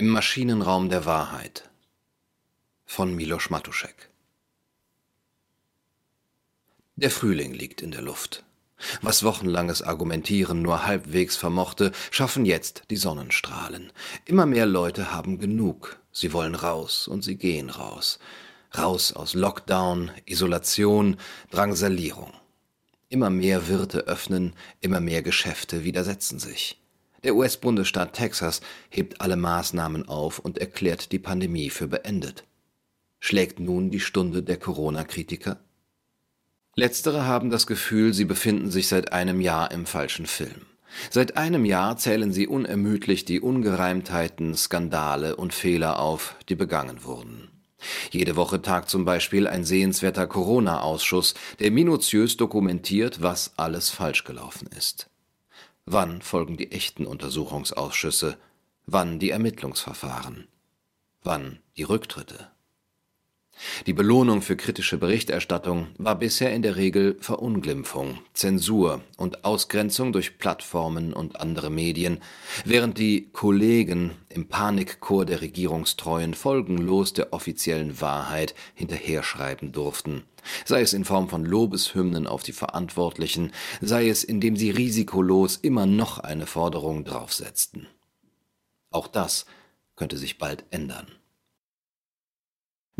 Im Maschinenraum der Wahrheit von Milos Matuszek Der Frühling liegt in der Luft. Was wochenlanges Argumentieren nur halbwegs vermochte, schaffen jetzt die Sonnenstrahlen. Immer mehr Leute haben genug. Sie wollen raus und sie gehen raus. Raus aus Lockdown, Isolation, Drangsalierung. Immer mehr Wirte öffnen, immer mehr Geschäfte widersetzen sich. Der US-Bundesstaat Texas hebt alle Maßnahmen auf und erklärt die Pandemie für beendet. Schlägt nun die Stunde der Corona-Kritiker? Letztere haben das Gefühl, sie befinden sich seit einem Jahr im falschen Film. Seit einem Jahr zählen sie unermüdlich die Ungereimtheiten, Skandale und Fehler auf, die begangen wurden. Jede Woche tagt zum Beispiel ein sehenswerter Corona-Ausschuss, der minutiös dokumentiert, was alles falsch gelaufen ist. Wann folgen die echten Untersuchungsausschüsse? Wann die Ermittlungsverfahren? Wann die Rücktritte? Die Belohnung für kritische Berichterstattung war bisher in der Regel Verunglimpfung, Zensur und Ausgrenzung durch Plattformen und andere Medien, während die Kollegen im Panikchor der Regierungstreuen folgenlos der offiziellen Wahrheit hinterherschreiben durften, sei es in Form von Lobeshymnen auf die Verantwortlichen, sei es indem sie risikolos immer noch eine Forderung draufsetzten. Auch das könnte sich bald ändern.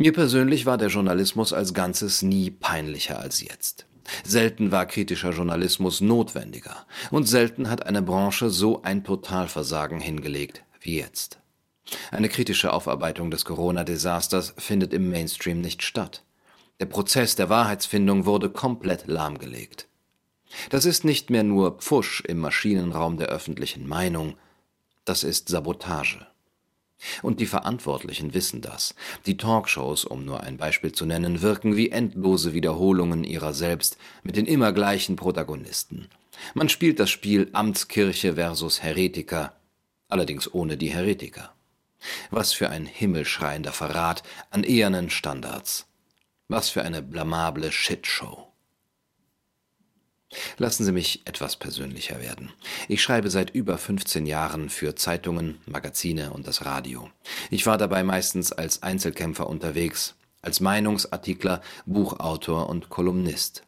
Mir persönlich war der Journalismus als Ganzes nie peinlicher als jetzt. Selten war kritischer Journalismus notwendiger und selten hat eine Branche so ein Totalversagen hingelegt wie jetzt. Eine kritische Aufarbeitung des Corona-Desasters findet im Mainstream nicht statt. Der Prozess der Wahrheitsfindung wurde komplett lahmgelegt. Das ist nicht mehr nur Pfusch im Maschinenraum der öffentlichen Meinung, das ist Sabotage. Und die Verantwortlichen wissen das. Die Talkshows, um nur ein Beispiel zu nennen, wirken wie endlose Wiederholungen ihrer selbst mit den immer gleichen Protagonisten. Man spielt das Spiel Amtskirche versus Heretiker, allerdings ohne die Heretiker. Was für ein himmelschreiender Verrat an ehernen Standards. Was für eine blamable Shitshow. Lassen Sie mich etwas persönlicher werden. Ich schreibe seit über 15 Jahren für Zeitungen, Magazine und das Radio. Ich war dabei meistens als Einzelkämpfer unterwegs, als Meinungsartikler, Buchautor und Kolumnist.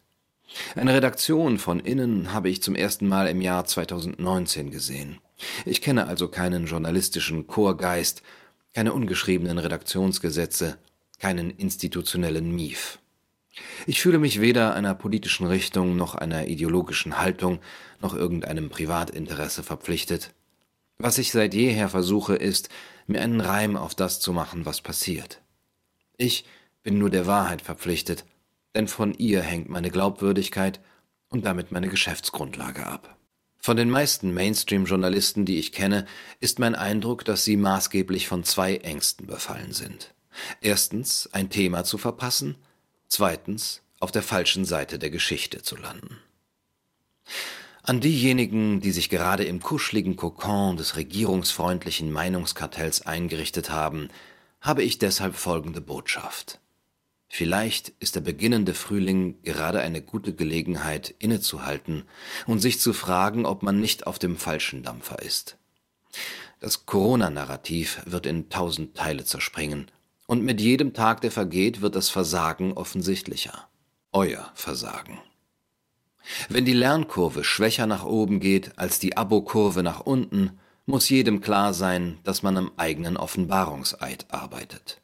Eine Redaktion von innen habe ich zum ersten Mal im Jahr 2019 gesehen. Ich kenne also keinen journalistischen Chorgeist, keine ungeschriebenen Redaktionsgesetze, keinen institutionellen Mief. Ich fühle mich weder einer politischen Richtung noch einer ideologischen Haltung noch irgendeinem Privatinteresse verpflichtet. Was ich seit jeher versuche, ist, mir einen Reim auf das zu machen, was passiert. Ich bin nur der Wahrheit verpflichtet, denn von ihr hängt meine Glaubwürdigkeit und damit meine Geschäftsgrundlage ab. Von den meisten Mainstream-Journalisten, die ich kenne, ist mein Eindruck, dass sie maßgeblich von zwei Ängsten befallen sind. Erstens, ein Thema zu verpassen – Zweitens, auf der falschen Seite der Geschichte zu landen. An diejenigen, die sich gerade im kuscheligen Kokon des regierungsfreundlichen Meinungskartells eingerichtet haben, habe ich deshalb folgende Botschaft. Vielleicht ist der beginnende Frühling gerade eine gute Gelegenheit, innezuhalten und sich zu fragen, ob man nicht auf dem falschen Dampfer ist. Das Corona-Narrativ wird in tausend Teile zerspringen und mit jedem Tag, der vergeht, wird das Versagen offensichtlicher. Euer Versagen. Wenn die Lernkurve schwächer nach oben geht als die Abo-Kurve nach unten, muss jedem klar sein, dass man am eigenen Offenbarungseid arbeitet.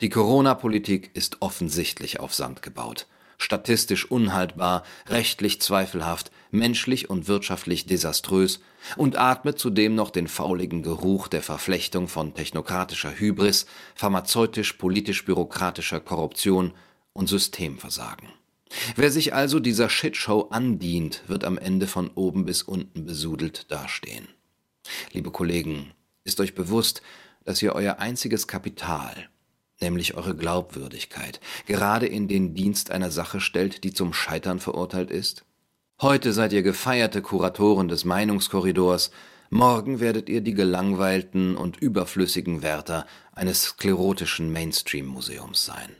Die Corona-Politik ist offensichtlich auf Sand gebaut statistisch unhaltbar, rechtlich zweifelhaft, menschlich und wirtschaftlich desaströs und atmet zudem noch den fauligen Geruch der Verflechtung von technokratischer Hybris, pharmazeutisch-politisch-bürokratischer Korruption und Systemversagen. Wer sich also dieser Shitshow andient, wird am Ende von oben bis unten besudelt dastehen. Liebe Kollegen, ist euch bewusst, dass ihr euer einziges Kapital, nämlich eure Glaubwürdigkeit, gerade in den Dienst einer Sache stellt, die zum Scheitern verurteilt ist? Heute seid ihr gefeierte Kuratoren des Meinungskorridors, morgen werdet ihr die gelangweilten und überflüssigen Wärter eines sklerotischen Mainstream-Museums sein.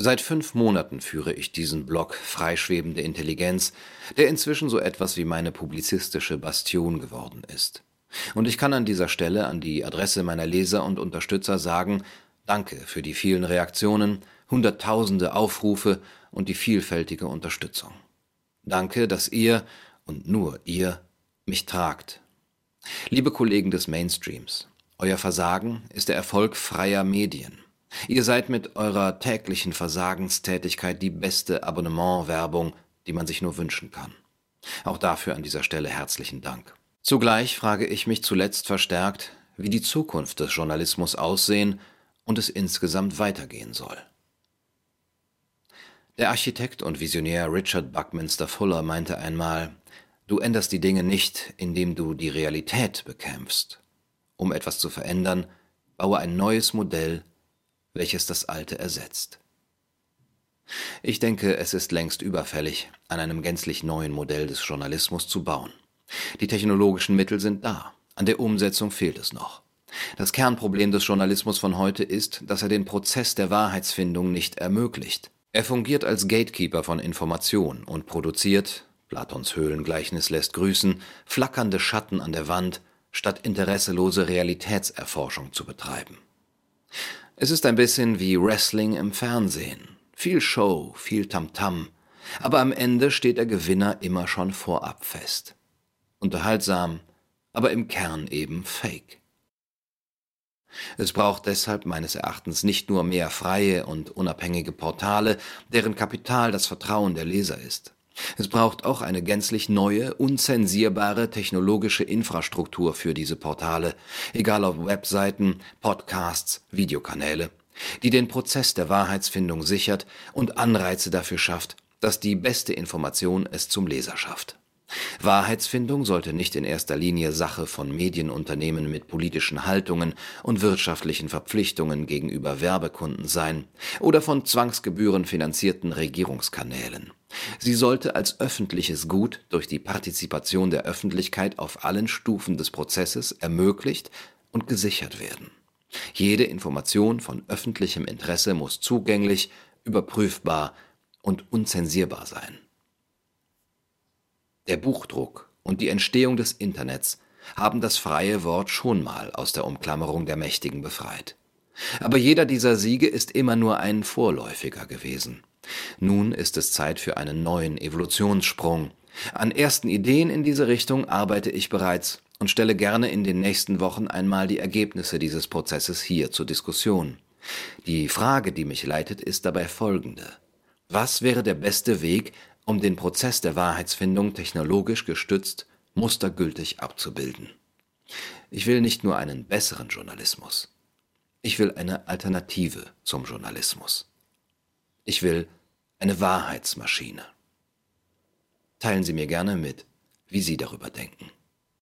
Seit fünf Monaten führe ich diesen Blog Freischwebende Intelligenz, der inzwischen so etwas wie meine publizistische Bastion geworden ist. Und ich kann an dieser Stelle an die Adresse meiner Leser und Unterstützer sagen, danke für die vielen Reaktionen, hunderttausende Aufrufe und die vielfältige Unterstützung. Danke, dass ihr und nur ihr mich tragt. Liebe Kollegen des Mainstreams, euer Versagen ist der Erfolg freier Medien. Ihr seid mit eurer täglichen Versagenstätigkeit die beste Abonnementwerbung, die man sich nur wünschen kann. Auch dafür an dieser Stelle herzlichen Dank. Zugleich frage ich mich zuletzt verstärkt, wie die Zukunft des Journalismus aussehen und es insgesamt weitergehen soll. Der Architekt und Visionär Richard Buckminster Fuller meinte einmal, du änderst die Dinge nicht, indem du die Realität bekämpfst. Um etwas zu verändern, baue ein neues Modell, welches das alte ersetzt. Ich denke, es ist längst überfällig, an einem gänzlich neuen Modell des Journalismus zu bauen. Die technologischen Mittel sind da, an der Umsetzung fehlt es noch. Das Kernproblem des Journalismus von heute ist, dass er den Prozess der Wahrheitsfindung nicht ermöglicht. Er fungiert als Gatekeeper von Information und produziert, Platons Höhlengleichnis lässt grüßen, flackernde Schatten an der Wand, statt interesselose Realitätserforschung zu betreiben. Es ist ein bisschen wie Wrestling im Fernsehen. Viel Show, viel Tamtam, -Tam, aber am Ende steht der Gewinner immer schon vorab fest. Unterhaltsam, aber im Kern eben fake. Es braucht deshalb meines Erachtens nicht nur mehr freie und unabhängige Portale, deren Kapital das Vertrauen der Leser ist. Es braucht auch eine gänzlich neue, unzensierbare technologische Infrastruktur für diese Portale, egal ob Webseiten, Podcasts, Videokanäle, die den Prozess der Wahrheitsfindung sichert und Anreize dafür schafft, dass die beste Information es zum Leser schafft. Wahrheitsfindung sollte nicht in erster Linie Sache von Medienunternehmen mit politischen Haltungen und wirtschaftlichen Verpflichtungen gegenüber Werbekunden sein oder von Zwangsgebühren finanzierten Regierungskanälen. Sie sollte als öffentliches Gut durch die Partizipation der Öffentlichkeit auf allen Stufen des Prozesses ermöglicht und gesichert werden. Jede Information von öffentlichem Interesse muss zugänglich, überprüfbar und unzensierbar sein. Der Buchdruck und die Entstehung des Internets haben das freie Wort schon mal aus der Umklammerung der Mächtigen befreit. Aber jeder dieser Siege ist immer nur ein vorläufiger gewesen. Nun ist es Zeit für einen neuen Evolutionssprung. An ersten Ideen in diese Richtung arbeite ich bereits und stelle gerne in den nächsten Wochen einmal die Ergebnisse dieses Prozesses hier zur Diskussion. Die Frage, die mich leitet, ist dabei folgende. Was wäre der beste Weg, um den Prozess der Wahrheitsfindung technologisch gestützt mustergültig abzubilden. Ich will nicht nur einen besseren Journalismus, ich will eine Alternative zum Journalismus. Ich will eine Wahrheitsmaschine. Teilen Sie mir gerne mit, wie Sie darüber denken.